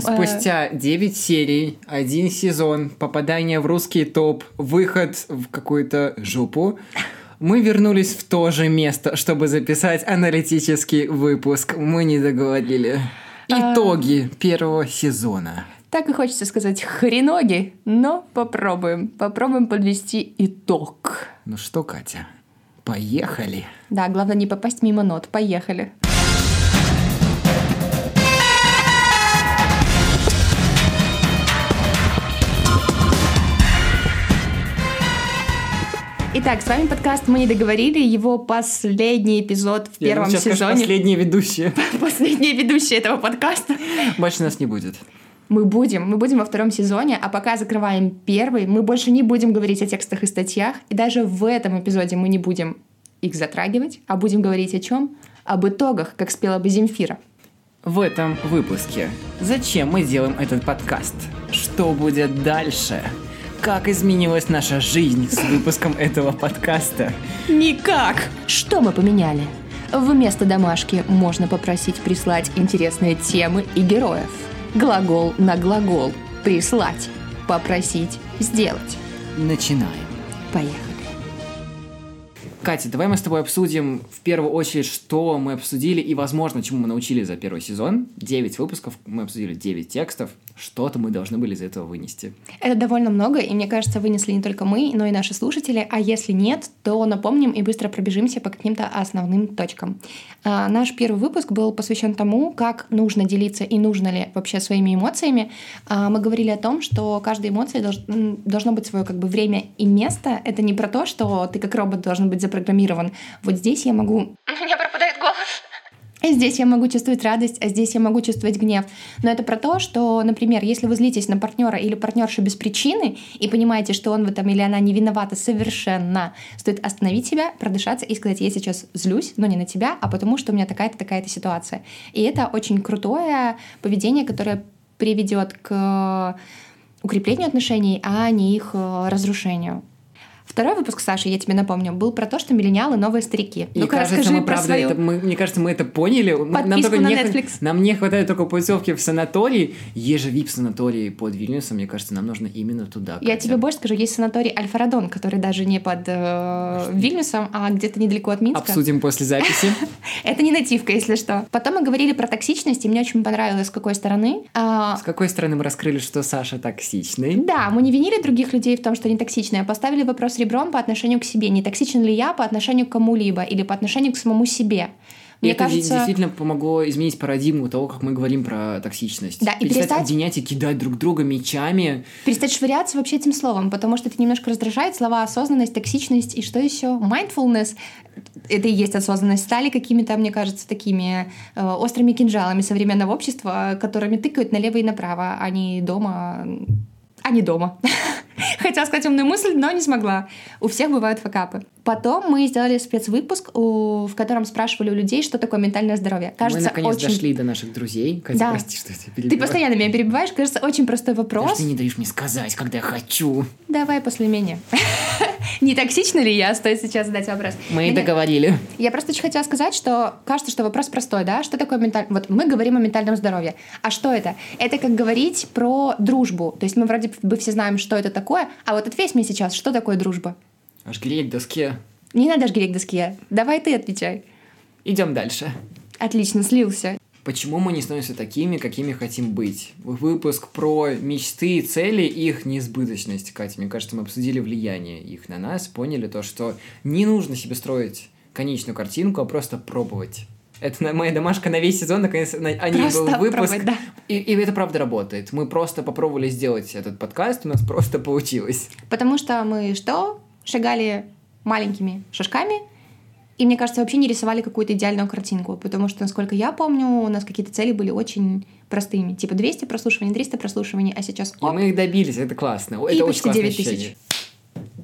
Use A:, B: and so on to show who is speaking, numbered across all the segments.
A: Спустя 9 серий, один сезон, попадание в русский топ, выход в какую-то жопу, мы вернулись в то же место, чтобы записать аналитический выпуск. Мы не договорили.
B: А.
A: Итоги первого сезона.
B: Так и хочется сказать хреноги, но попробуем. Попробуем подвести итог.
A: Ну что, Катя, поехали.
B: Да, главное не попасть мимо нот. Поехали. Итак, с вами подкаст «Мы не договорили», его последний эпизод в
A: Я
B: первом сезоне.
A: Последние ведущие.
B: Последняя ведущая этого подкаста.
A: Больше нас не будет.
B: Мы будем, мы будем во втором сезоне, а пока закрываем первый, мы больше не будем говорить о текстах и статьях, и даже в этом эпизоде мы не будем их затрагивать, а будем говорить о чем? Об итогах, как спела бы Земфира.
A: В этом выпуске. Зачем мы делаем этот подкаст? Что будет дальше? Как изменилась наша жизнь с выпуском этого подкаста?
B: Никак! Что мы поменяли? Вместо домашки можно попросить прислать интересные темы и героев. Глагол на глагол. Прислать. Попросить. Сделать.
A: Начинаем.
B: Поехали.
A: Катя, давай мы с тобой обсудим в первую очередь, что мы обсудили и, возможно, чему мы научились за первый сезон. Девять выпусков, мы обсудили девять текстов. Что-то мы должны были из этого вынести.
B: Это довольно много, и мне кажется, вынесли не только мы, но и наши слушатели. А если нет, то напомним и быстро пробежимся по каким-то основным точкам. А, наш первый выпуск был посвящен тому, как нужно делиться и нужно ли вообще своими эмоциями. А, мы говорили о том, что каждой эмоции долж- должно быть свое как бы время и место. Это не про то, что ты как робот должен быть запрограммирован. Вот здесь я могу... У меня пропадает голос. Здесь я могу чувствовать радость, а здесь я могу чувствовать гнев. Но это про то, что, например, если вы злитесь на партнера или партнершу без причины и понимаете, что он в этом или она не виновата совершенно, стоит остановить себя, продышаться и сказать, я сейчас злюсь, но не на тебя, а потому что у меня такая-то такая-то ситуация. И это очень крутое поведение, которое приведет к укреплению отношений, а не их э, разрушению. Второй выпуск, Саша, я тебе напомню, был про то, что миллениалы — новые старики.
A: И
B: Ну-ка,
A: кажется, мы правда
B: свою...
A: это, мы, мне кажется, мы это поняли. Нам
B: Подписку
A: только
B: на
A: не,
B: Netflix.
A: нам не хватает только путевки в санаторий. Есть же вип-санаторий под Вильнюсом, мне кажется, нам нужно именно туда.
B: Я тебе больше скажу, есть санаторий Альфарадон, который даже не под э, Вильнюсом, а где-то недалеко от Минска.
A: Обсудим после записи.
B: Это не нативка, если что. Потом мы говорили про токсичность, и мне очень понравилось, с какой стороны. А,
A: С какой стороны мы раскрыли, что Саша токсичный?
B: да, мы не винили других людей в том, что они токсичные, а поставили вопрос ребром по отношению к себе. Не токсичен ли я по отношению к кому-либо или по отношению к самому себе.
A: И
B: Мне
A: это
B: кажется,
A: действительно помогло изменить парадигму того, как мы говорим про токсичность.
B: Да, и
A: Перестать
B: перестать-
A: обвинять и кидать друг друга мечами.
B: перестать швыряться вообще этим словом, потому что это немножко раздражает слова осознанность, токсичность и что еще? Mindfulness. Это и есть осознанность. Стали какими-то, мне кажется, такими э, острыми кинжалами современного общества, которыми тыкают налево и направо, а не дома. А не дома. Хотела сказать умную мысль, но не смогла. У всех бывают факапы. Потом мы сделали спецвыпуск, у- в котором спрашивали у людей, что такое ментальное здоровье. Кажется,
A: мы наконец
B: очень...
A: дошли до наших друзей. Катя,
B: Да.
A: прости, что я тебя
B: Ты
A: перебиваю.
B: постоянно меня перебиваешь. Кажется, очень простой вопрос.
A: Ты не даешь мне сказать, когда я хочу.
B: Давай после меня. Не токсична ли я? Стоит сейчас задать вопрос.
A: Мы и договорили.
B: Я просто очень хотела сказать, что кажется, что вопрос простой, да? Что такое ментальное... Вот мы говорим о ментальном здоровье. А что это? Это как говорить про дружбу. То есть мы вроде бы все знаем, что это такое, а вот ответь мне сейчас, что такое дружба?
A: Грель к доске.
B: Не надо жгреть к доске. Давай ты отвечай.
A: Идем дальше.
B: Отлично, слился.
A: Почему мы не становимся такими, какими хотим быть? Выпуск про мечты и цели и их неизбыточность, Катя. Мне кажется, мы обсудили влияние их на нас, поняли то, что не нужно себе строить конечную картинку, а просто пробовать. Это моя домашка на весь сезон, наконец, на, о ней
B: Просто
A: был выпуск.
B: пробовать, да.
A: И, и это правда работает. Мы просто попробовали сделать этот подкаст, у нас просто получилось.
B: Потому что мы что? Шагали маленькими шажками, и, мне кажется, вообще не рисовали какую-то идеальную картинку, потому что, насколько я помню, у нас какие-то цели были очень простыми. Типа 200 прослушиваний, 300 прослушиваний, а сейчас
A: И
B: оп,
A: мы их добились, это классно.
B: И
A: это очень классное
B: 9 тысяч.
A: ощущение.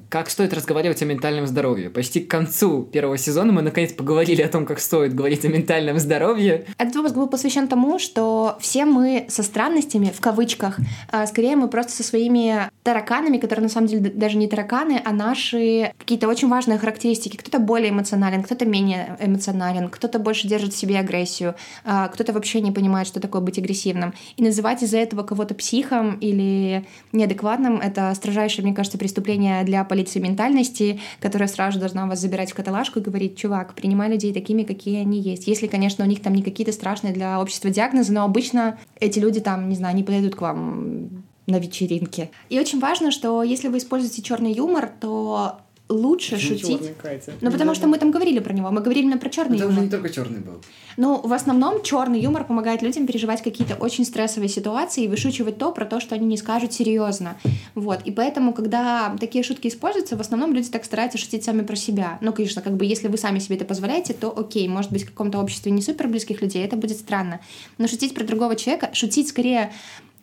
A: Как стоит разговаривать о ментальном здоровье. Почти к концу первого сезона мы наконец поговорили о том, как стоит говорить о ментальном здоровье.
B: Этот выпуск был посвящен тому, что все мы со странностями, в кавычках, а скорее мы просто со своими тараканами, которые на самом деле даже не тараканы, а наши какие-то очень важные характеристики. Кто-то более эмоционален, кто-то менее эмоционален, кто-то больше держит в себе агрессию, а кто-то вообще не понимает, что такое быть агрессивным. И называть из-за этого кого-то психом или неадекватным — это строжайшее, мне кажется, преступление для полиции ментальности, которая сразу должна вас забирать в каталажку и говорить, чувак, принимай людей такими, какие они есть. Если, конечно, у них там не какие-то страшные для общества диагнозы, но обычно эти люди там, не знаю, не подойдут к вам на вечеринке. И очень важно, что если вы используете черный юмор, то лучше
A: Почему
B: шутить.
A: чёрный, Катя?
B: Ну, потому что мы там говорили про него. Мы говорили именно про черный юмор.
A: не только черный был.
B: Ну, в основном черный юмор помогает людям переживать какие-то очень стрессовые ситуации и вышучивать то про то, что они не скажут серьезно. Вот. И поэтому, когда такие шутки используются, в основном люди так стараются шутить сами про себя. Ну, конечно, как бы если вы сами себе это позволяете, то окей, может быть, в каком-то обществе не супер близких людей, это будет странно. Но шутить про другого человека, шутить скорее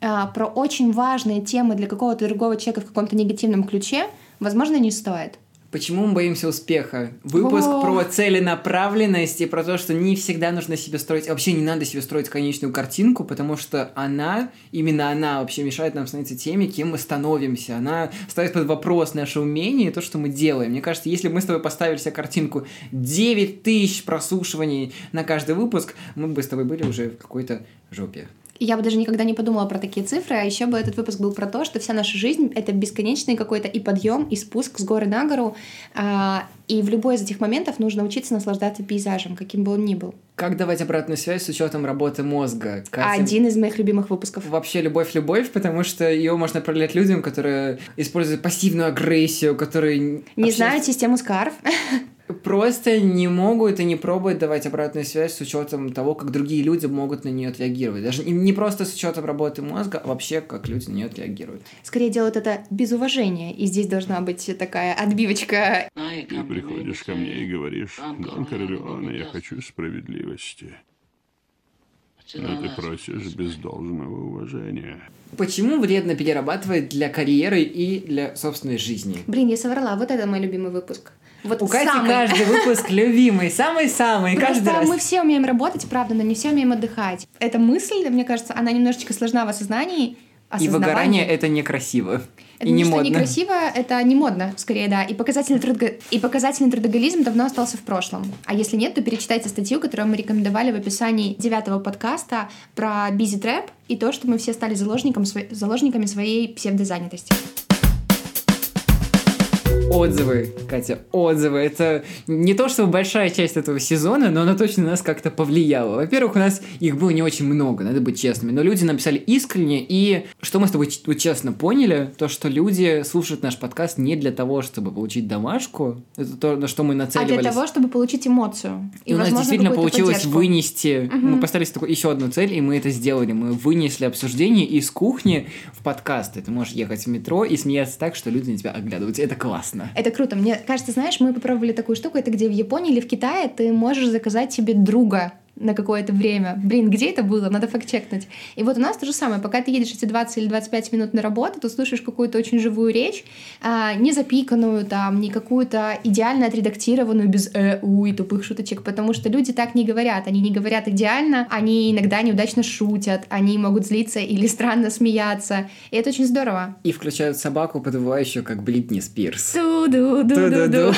B: а, про очень важные темы для какого-то другого человека в каком-то негативном ключе, возможно, не стоит.
A: Почему мы боимся успеха? Выпуск
B: О.
A: про целенаправленность и про то, что не всегда нужно себе строить... Вообще не надо себе строить конечную картинку, потому что она, именно она вообще мешает нам становиться теми, кем мы становимся. Она ставит под вопрос наше умение и то, что мы делаем. Мне кажется, если бы мы с тобой поставили себе картинку 9 тысяч прослушиваний на каждый выпуск, мы бы с тобой были уже в какой-то жопе.
B: Я бы даже никогда не подумала про такие цифры, а еще бы этот выпуск был про то, что вся наша жизнь — это бесконечный какой-то и подъем, и спуск с горы на гору, а, и в любой из этих моментов нужно учиться наслаждаться пейзажем, каким бы он ни был.
A: Как давать обратную связь с учетом работы мозга? Катя,
B: Один из моих любимых выпусков.
A: Вообще любовь-любовь, потому что ее можно проявлять людям, которые используют пассивную агрессию, которые...
B: Не
A: вообще
B: знаю систему Скарф.
A: Просто не могут и не пробуют давать обратную связь с учетом того, как другие люди могут на нее отреагировать. Даже не- просто с учетом работы мозга, а вообще, как люди на нее отреагируют.
B: Скорее делают это без уважения, и здесь должна быть такая отбивочка.
C: Ты приходишь ко мне и говоришь, Дон Корлеоне, я хочу справедливости. Но ты просишь без должного уважения.
A: Почему вредно перерабатывать для карьеры и для собственной жизни?
B: Блин, я соврала, вот это мой любимый выпуск. Вот
A: У Кати
B: самый.
A: каждый выпуск любимый, самый-самый, каждый раз.
B: мы все умеем работать, правда, но не все умеем отдыхать. Эта мысль, мне кажется, она немножечко сложна в осознании.
A: И выгорание это некрасиво.
B: Это
A: и не модно.
B: некрасиво, это не модно, скорее, да. И показательный, трудго- и показательный трудоголизм давно остался в прошлом. А если нет, то перечитайте статью, которую мы рекомендовали в описании девятого подкаста про busy trap и то, что мы все стали заложником сво- заложниками своей псевдозанятости.
A: Отзывы, Катя, отзывы. Это не то, чтобы большая часть этого сезона, но она точно на нас как-то повлияла. Во-первых, у нас их было не очень много, надо быть честными. Но люди написали искренне, и что мы с тобой вот честно поняли, то, что люди слушают наш подкаст не для того, чтобы получить домашку, это то, на что мы
B: А
A: нацеливались.
B: для того, чтобы получить эмоцию.
A: И, у нас действительно получилось
B: поддержку.
A: вынести. Мы поставили такую еще одну цель, и мы это сделали. Мы вынесли обсуждение из кухни в подкаст. И ты можешь ехать в метро и смеяться так, что люди на тебя оглядываются. Это классно.
B: Это круто. Мне кажется, знаешь, мы попробовали такую штуку, это где в Японии или в Китае ты можешь заказать себе друга на какое-то время. Блин, где это было? Надо факт-чекнуть. И вот у нас то же самое. Пока ты едешь эти 20 или 25 минут на работу, ты слушаешь какую-то очень живую речь, а, не запиканную там, не какую-то идеально отредактированную без э, у и тупых шуточек, потому что люди так не говорят. Они не говорят идеально, они иногда неудачно шутят, они могут злиться или странно смеяться. И это очень здорово.
A: И включают собаку, подвывающую, как Бритни Спирс.
B: Ту-ду-ду-ду-ду.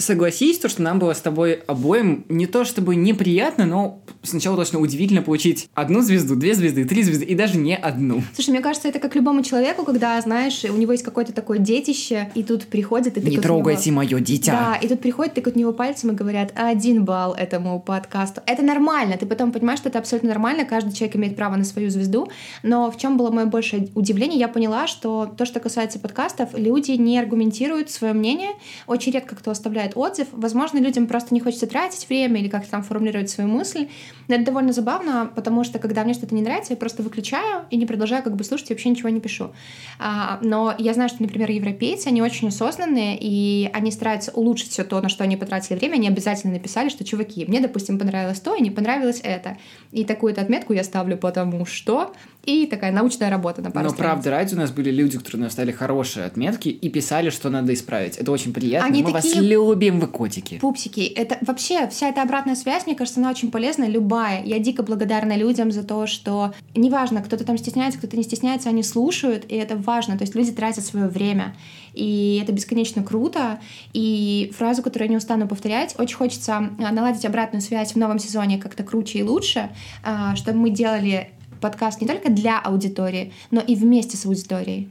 A: Согласись, то, что нам было с тобой обоим не то чтобы неприятно, но сначала точно удивительно получить одну звезду, две звезды, три звезды и даже не одну.
B: Слушай, мне кажется, это как любому человеку, когда, знаешь, у него есть какое-то такое детище, и тут приходит и
A: Не трогайте
B: него-
A: мое
B: Да,
A: дитя.
B: и тут приходят, тыкают него пальцем и говорят, один балл этому подкасту. Это нормально, ты потом понимаешь, что это абсолютно нормально, каждый человек имеет право на свою звезду, но в чем было мое большее удивление, я поняла, что то, что касается подкастов, люди не аргументируют свое мнение, очень редко кто оставляет отзыв, возможно, людям просто не хочется тратить время или как-то там формулировать свою мысль, но это довольно забавно, потому что когда мне что-то не нравится, я просто выключаю и не продолжаю как бы слушать, и вообще ничего не пишу. А, но я знаю, что, например, европейцы, они очень осознанные, и они стараются улучшить все то, на что они потратили время. Они обязательно написали, что, чуваки, мне, допустим, понравилось то, и не понравилось это. И такую-то отметку я ставлю, потому что и такая научная работа на пару
A: Но
B: страниц.
A: правда, ради у нас были люди, которые наставили хорошие отметки и писали, что надо исправить. Это очень приятно.
B: Они
A: Мы
B: такие-
A: вас любим, вы котики.
B: Пупсики, это вообще вся эта обратная связь, мне кажется, она очень полезна, любая. Я дико благодарна людям за то, что неважно, кто-то там стесняется, кто-то не стесняется, они слушают, и это важно. То есть люди тратят свое время, и это бесконечно круто. И фразу, которую я не устану повторять, очень хочется а, наладить обратную связь в новом сезоне как-то круче и лучше, а, чтобы мы делали подкаст не только для аудитории, но и вместе с аудиторией.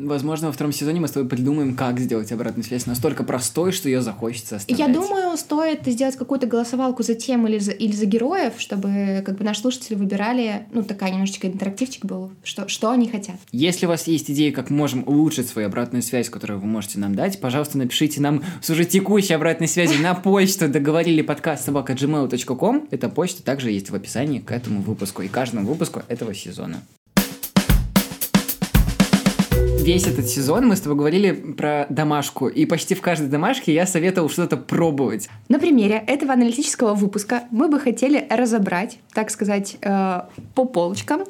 A: Возможно, во втором сезоне мы с тобой придумаем, как сделать обратную связь настолько простой, что ее захочется оставлять.
B: Я думаю, стоит сделать какую-то голосовалку за тем или за, или за героев, чтобы как бы наши слушатели выбирали, ну, такая немножечко интерактивчик был, что, что они хотят.
A: Если у вас есть идеи, как мы можем улучшить свою обратную связь, которую вы можете нам дать, пожалуйста, напишите нам с уже текущей обратной связи на почту договорили подкаст собака gmail.com. Эта почта также есть в описании к этому выпуску и каждому выпуску этого сезона. Весь этот сезон мы с тобой говорили про домашку, и почти в каждой домашке я советовал что-то пробовать.
B: На примере этого аналитического выпуска мы бы хотели разобрать, так сказать, э, по полочкам,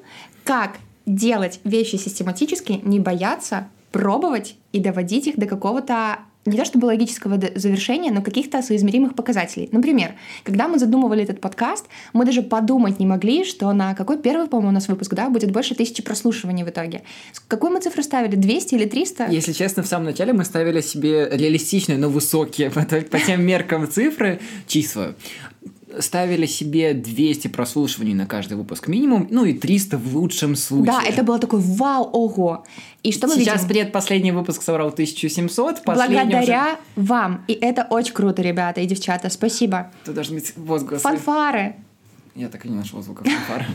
B: как делать вещи систематически, не бояться, пробовать и доводить их до какого-то не то чтобы логического завершения, но каких-то соизмеримых показателей. Например, когда мы задумывали этот подкаст, мы даже подумать не могли, что на какой первый, по-моему, у нас выпуск, да, будет больше тысячи прослушиваний в итоге. С какой мы цифру ставили? 200 или 300?
A: Если честно, в самом начале мы ставили себе реалистичные, но высокие по, по тем меркам цифры, числа. Ставили себе 200 прослушиваний на каждый выпуск минимум, ну и 300 в лучшем случае.
B: Да, это было такой вау, ого. И что мы
A: Сейчас
B: видим?
A: предпоследний выпуск собрал 1700, последний
B: Благодаря вам. И это очень круто, ребята и девчата. Спасибо.
A: уже... Тут должны быть возгласы.
B: Фанфары.
A: Я так и не нашел звука фанфара.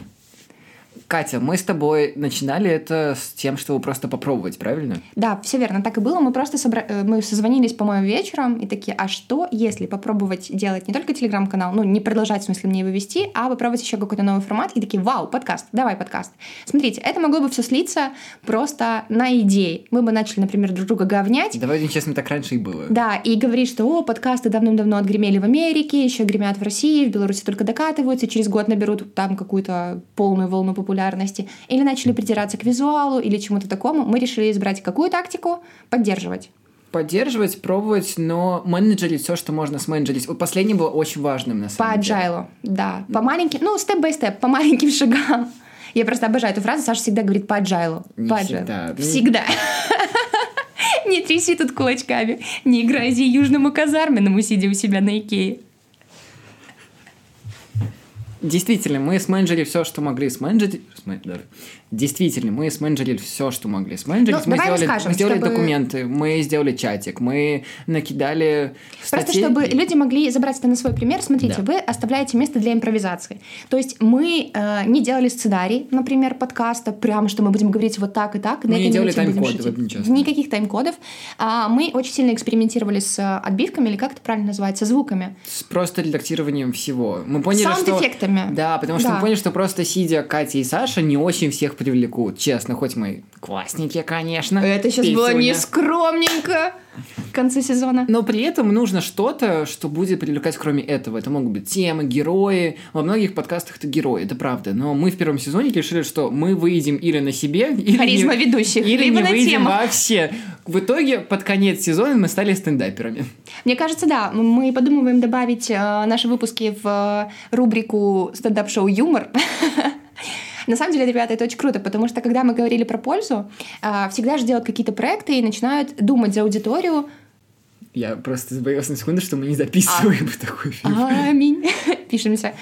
A: Катя, мы с тобой начинали это с тем, чтобы просто попробовать, правильно?
B: Да, все верно, так и было. Мы просто собра... э, мы созвонились, по-моему, вечером и такие, а что, если попробовать делать не только телеграм-канал, ну, не продолжать, в смысле, мне его вести, а попробовать еще какой-то новый формат, и такие, вау, подкаст, давай подкаст. Смотрите, это могло бы все слиться просто на идеи. Мы бы начали, например, друг друга говнять,
A: Давай честно, так раньше и было.
B: Да, и говорит, что о, подкасты давным-давно отгремели в Америке, еще гремят в России, в Беларуси только докатываются, через год наберут там какую-то полную волну популярности. Или начали придираться к визуалу или чему-то такому. Мы решили избрать какую тактику? Поддерживать.
A: Поддерживать, пробовать, но менеджерить все, что можно сменеджерить. Вот последнее было очень важным, на
B: По
A: самом деле.
B: agile, да. По маленьким, ну, степ-бай-степ, по маленьким шагам. Я просто обожаю эту фразу. Саша всегда говорит по agile.
A: Не
B: По
A: всегда. Ну,
B: Всегда. Не тряси тут кулачками. Не грози южному казарменному, сидя у себя на Икее.
A: Действительно, мы сменеджерили все, что могли сменеджерить. смен- да. Действительно, мы сменеджерили все, что могли сменеджерить.
B: Ну,
A: мы сделали,
B: расскажем,
A: мы сделали
B: чтобы-
A: документы, мы сделали чатик, мы накидали
B: Просто
A: статей.
B: чтобы люди могли забрать это на свой пример, смотрите,
A: Да.
B: вы оставляете место для импровизации. То есть мы э, не делали сценарий, например, подкаста, прям что мы будем говорить вот так и так.
A: Мы не делали тайм-коды, нечестно.
B: Никаких тайм-кодов. А, мы очень сильно экспериментировали с э, отбивками, или как это правильно называется, звуками.
A: С просто редактированием всего. Мы поняли, что...
B: Саунд-эффектами.
A: Да, потому что
B: Да.
A: мы поняли, что просто сидя Катя и Саша не очень всех привлекут. Честно, хоть мы классники, конечно.
B: Это сейчас было
A: Писюня.
B: В конце сезона.
A: Но при этом нужно что-то, что будет привлекать кроме этого. Это могут быть темы, герои. Во многих подкастах это герои, это правда. Но мы в первом сезоне решили, что мы выйдем или на себе, или
B: Харизма
A: не,
B: ведущих,
A: или
B: либо
A: не
B: на
A: выйдем
B: тему.
A: вообще. В итоге под конец сезона мы стали стендаперами.
B: Мне кажется, да, мы подумываем добавить э, наши выпуски в э, рубрику стендап-шоу «Юмор». На самом деле, ребята, это очень круто, потому что когда мы говорили про пользу, э, всегда же делают какие-то проекты и начинают думать за аудиторию.
A: Я просто боялся на секунду, что мы не записываем такой фильм.
B: Аминь. Пишемся.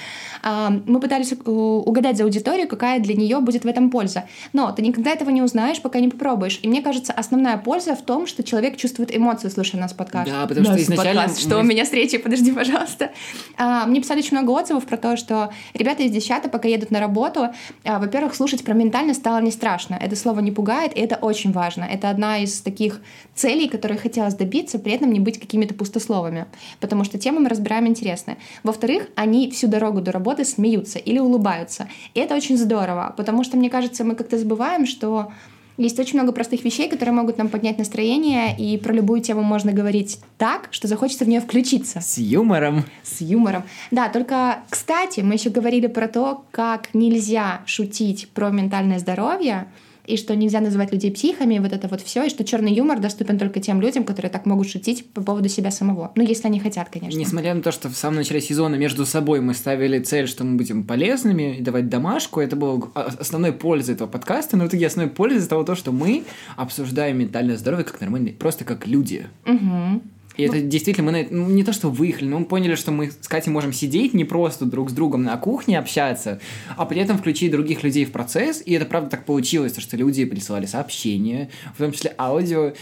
B: А, Мы пытались угадать за аудиторию, какая для нее будет в этом польза. Но ты никогда этого не узнаешь, пока не попробуешь. И мне кажется, основная польза в том, что человек чувствует эмоции, слушая нас подкаст.
A: Да, потому что изначально
B: подкаст. Что
A: мы-
B: у меня с речи? Подожди, пожалуйста. А, Мне писали очень много отзывов про то, что ребята из десята, пока едут на работу, а, во-первых, слушать про ментальность стало не страшно. Это слово не пугает, и это очень важно. Это одна из таких целей, которые хотелось добиться, при этом не быть какими-то пустословами. Потому что темы мы разбираем интересные. Во-вторых, они всю дорогу до работы смеются или улыбаются. И это очень здорово, потому что, мне кажется, мы как-то забываем, что Есть очень много простых вещей, которые могут нам поднять настроение, и про любую тему можно говорить так, что захочется в нее включиться.
A: С юмором.
B: С юмором. Да, только, кстати, мы еще говорили про то, как нельзя шутить про ментальное здоровье, и что нельзя называть людей психами, вот это вот все, и что черный юмор доступен только тем людям, которые так могут шутить по поводу себя самого. Ну, если они хотят, конечно.
A: Несмотря на то, что в самом начале сезона между собой мы ставили цель, что мы будем полезными и давать домашку, это было основной пользой этого подкаста, но в итоге основной пользой того, то, что мы обсуждаем ментальное здоровье как нормальные, просто как люди.
B: Угу.
A: И ну, это действительно, мы ну, не то что выехали, но мы поняли, что мы с Катей можем сидеть не просто друг с другом на кухне общаться, а при этом включить других людей в процесс. И это правда так получилось, что люди присылали сообщения, в том числе аудио.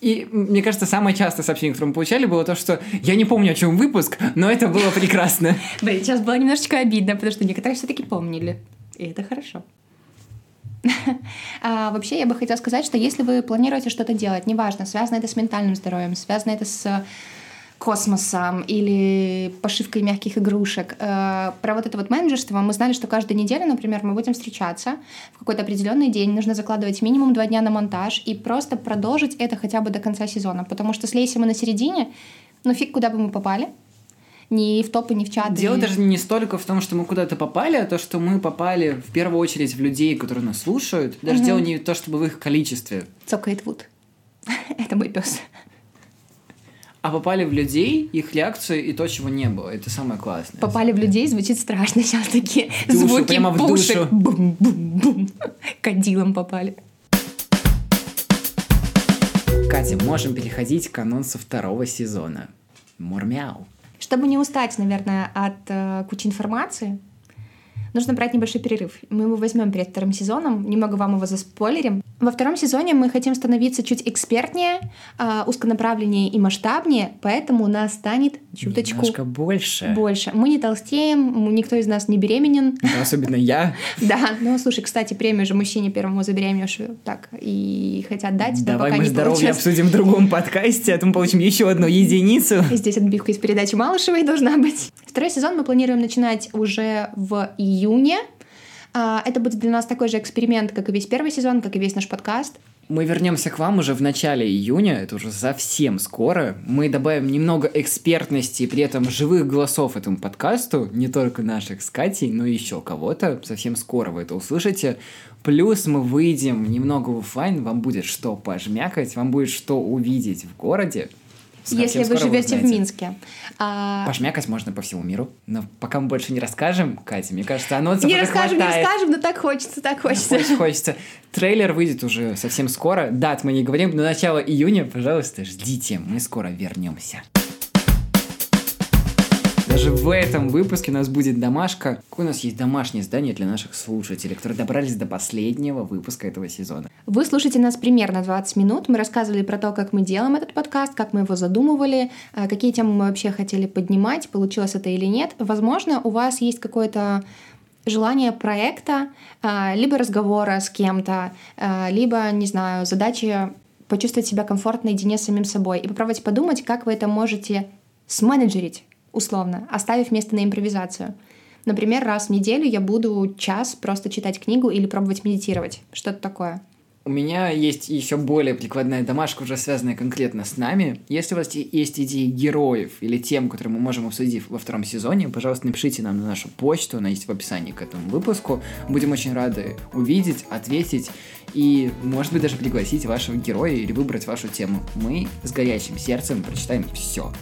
A: И мне кажется, самое частое сообщение, которое мы получали, было то, что я не помню, о чем выпуск, но это было прекрасно.
B: Блин, сейчас было немножечко обидно, потому что некоторые все-таки помнили. И это хорошо. а, вообще, я бы хотела сказать, что если вы планируете что-то делать, неважно, связано это с ментальным здоровьем, связано это с космосом или пошивкой мягких игрушек. Э, про вот это вот менеджерство мы знали, что каждую неделю, например, мы будем встречаться в какой-то определенный день, нужно закладывать минимум два дня на монтаж и просто продолжить это хотя бы до конца сезона, потому что слейся мы на середине, ну фиг куда бы мы попали, ни в топы, ни в чаты.
A: Дело даже не столько в том, что мы куда-то попали, а то, что мы попали в первую очередь в людей, которые нас слушают. Даже угу. дело не то, чтобы в их количестве.
B: Цокает Вуд. Это мой пес.
A: А попали в людей, их реакцию и то, чего не было. Это самое классное.
B: Попали в людей звучит страшно. Сейчас такие душу, звуки прямо в пушек. Бум-бум-бум. Кадилом попали.
A: Катя, можем переходить к анонсу второго сезона. Мурмяу.
B: Чтобы не устать, наверное, от э, кучи информации, нужно брать небольшой перерыв. Мы его возьмем перед вторым сезоном, немного вам его заспойлерим. Во втором сезоне мы хотим становиться чуть экспертнее, э, узконаправленнее и масштабнее, поэтому у нас станет чуточку...
A: Немножко больше.
B: Больше. Мы не толстеем, никто из нас не беременен.
A: особенно я.
B: Да, ну слушай, кстати, премию же мужчине первому забеременевшую так и хотят дать.
A: Давай мы здоровье обсудим в другом подкасте, а то мы получим еще одну единицу.
B: Здесь отбивка из передачи Малышевой должна быть. Второй сезон мы планируем начинать уже в июне. А, это будет для нас такой же эксперимент, как и весь первый сезон, как и весь наш подкаст.
A: Мы вернемся к вам уже в начале июня, это уже совсем скоро. Мы добавим немного экспертности и при этом живых голосов этому подкасту, не только наших с Катей, но и еще кого-то. Совсем скоро вы это услышите. Плюс мы выйдем немного в офлайн, вам будет что пожмякать, вам будет что увидеть в городе.
B: Если вы живете в Минске.
A: А... Пошмякать можно по всему миру. Но пока мы больше не расскажем, Катя, мне кажется, анонсов
B: Не расскажем,
A: хватает.
B: не расскажем, но так хочется, так хочется.
A: Хочется, хочется. Трейлер выйдет уже совсем скоро. Дат мы не говорим, но начало июня, пожалуйста, ждите, мы скоро вернемся. Даже в этом выпуске у нас будет домашка. Какое у нас есть домашнее задание для наших слушателей, которые добрались до последнего выпуска этого сезона?
B: Вы слушаете нас примерно 20 минут. Мы рассказывали про то, как мы делаем этот подкаст, как мы его задумывали, э, какие темы мы вообще хотели поднимать, получилось это или нет. Возможно, у вас есть какое-то желание проекта, э, либо разговора с кем-то, э, либо, не знаю, задачи почувствовать себя комфортно наедине с самим собой и попробовать подумать, как вы это можете сменеджерить условно, оставив место на импровизацию. Например, раз в неделю я буду час просто читать книгу или пробовать медитировать. Что-то такое.
A: У меня есть еще более прикладная домашка, уже связанная конкретно с нами. Если у вас есть идеи героев или тем, которые мы можем обсудить во втором сезоне, пожалуйста, напишите нам на нашу почту, она есть в описании к этому выпуску. Будем очень рады увидеть, ответить и, может быть, даже пригласить вашего героя или выбрать вашу тему. Мы с горящим сердцем прочитаем все.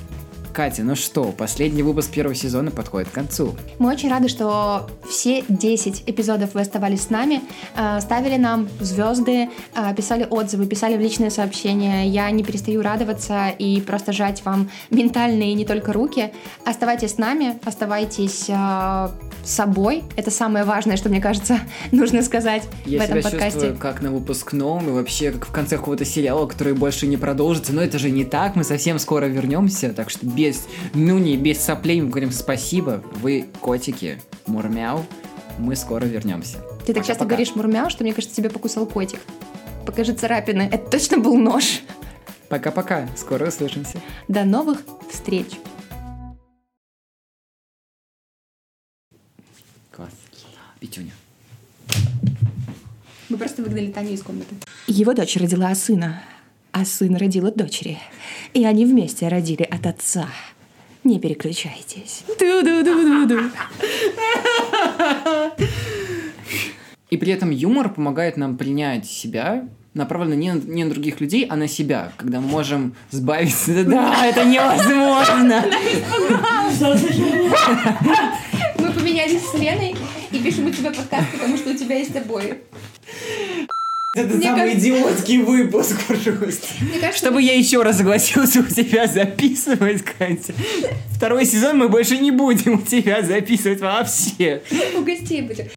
A: Катя, ну что, последний выпуск первого сезона подходит к концу.
B: Мы очень рады, что все 10 эпизодов вы оставались с нами, э, ставили нам звезды, э, писали отзывы, писали в личные сообщения. Я не перестаю радоваться и просто жать вам ментальные не только руки. Оставайтесь с нами, оставайтесь э, собой. Это самое важное, что мне кажется нужно сказать
A: Я
B: в этом
A: себя
B: подкасте.
A: Чувствую, как на выпускном и вообще как в конце какого-то сериала, который больше не продолжится. Но это же не так, мы совсем скоро вернемся, так что без нуни, без соплей мы говорим спасибо. Вы котики, мурмяу. Мы скоро вернемся.
B: Ты так часто говоришь мурмяу, что мне кажется, тебя покусал котик. Покажи царапины. Это точно был нож.
A: Пока-пока. Скоро услышимся.
B: До новых встреч.
A: Класс. Петюня.
B: Мы просто выгнали Таню из комнаты. Его дочь родила сына, а сын родил от дочери. И они вместе родили от отца. Не переключайтесь. Ду-ду-ду-ду-ду.
A: И при этом юмор помогает нам принять себя, направлено не на, не на других людей, а на себя, когда мы можем сбавиться. Да, это невозможно.
B: Мы поменялись с Леной и пишем у тебя подкаст, потому что у тебя есть обои.
A: Это
B: Мне
A: самый
B: кажется-
A: идиотский выпуск, пожалуйста.
B: Мне кажется,
A: Чтобы я еще раз согласился у тебя записывать, Катя. Второй сезон мы больше не будем у тебя записывать вообще.
B: у гостей будет.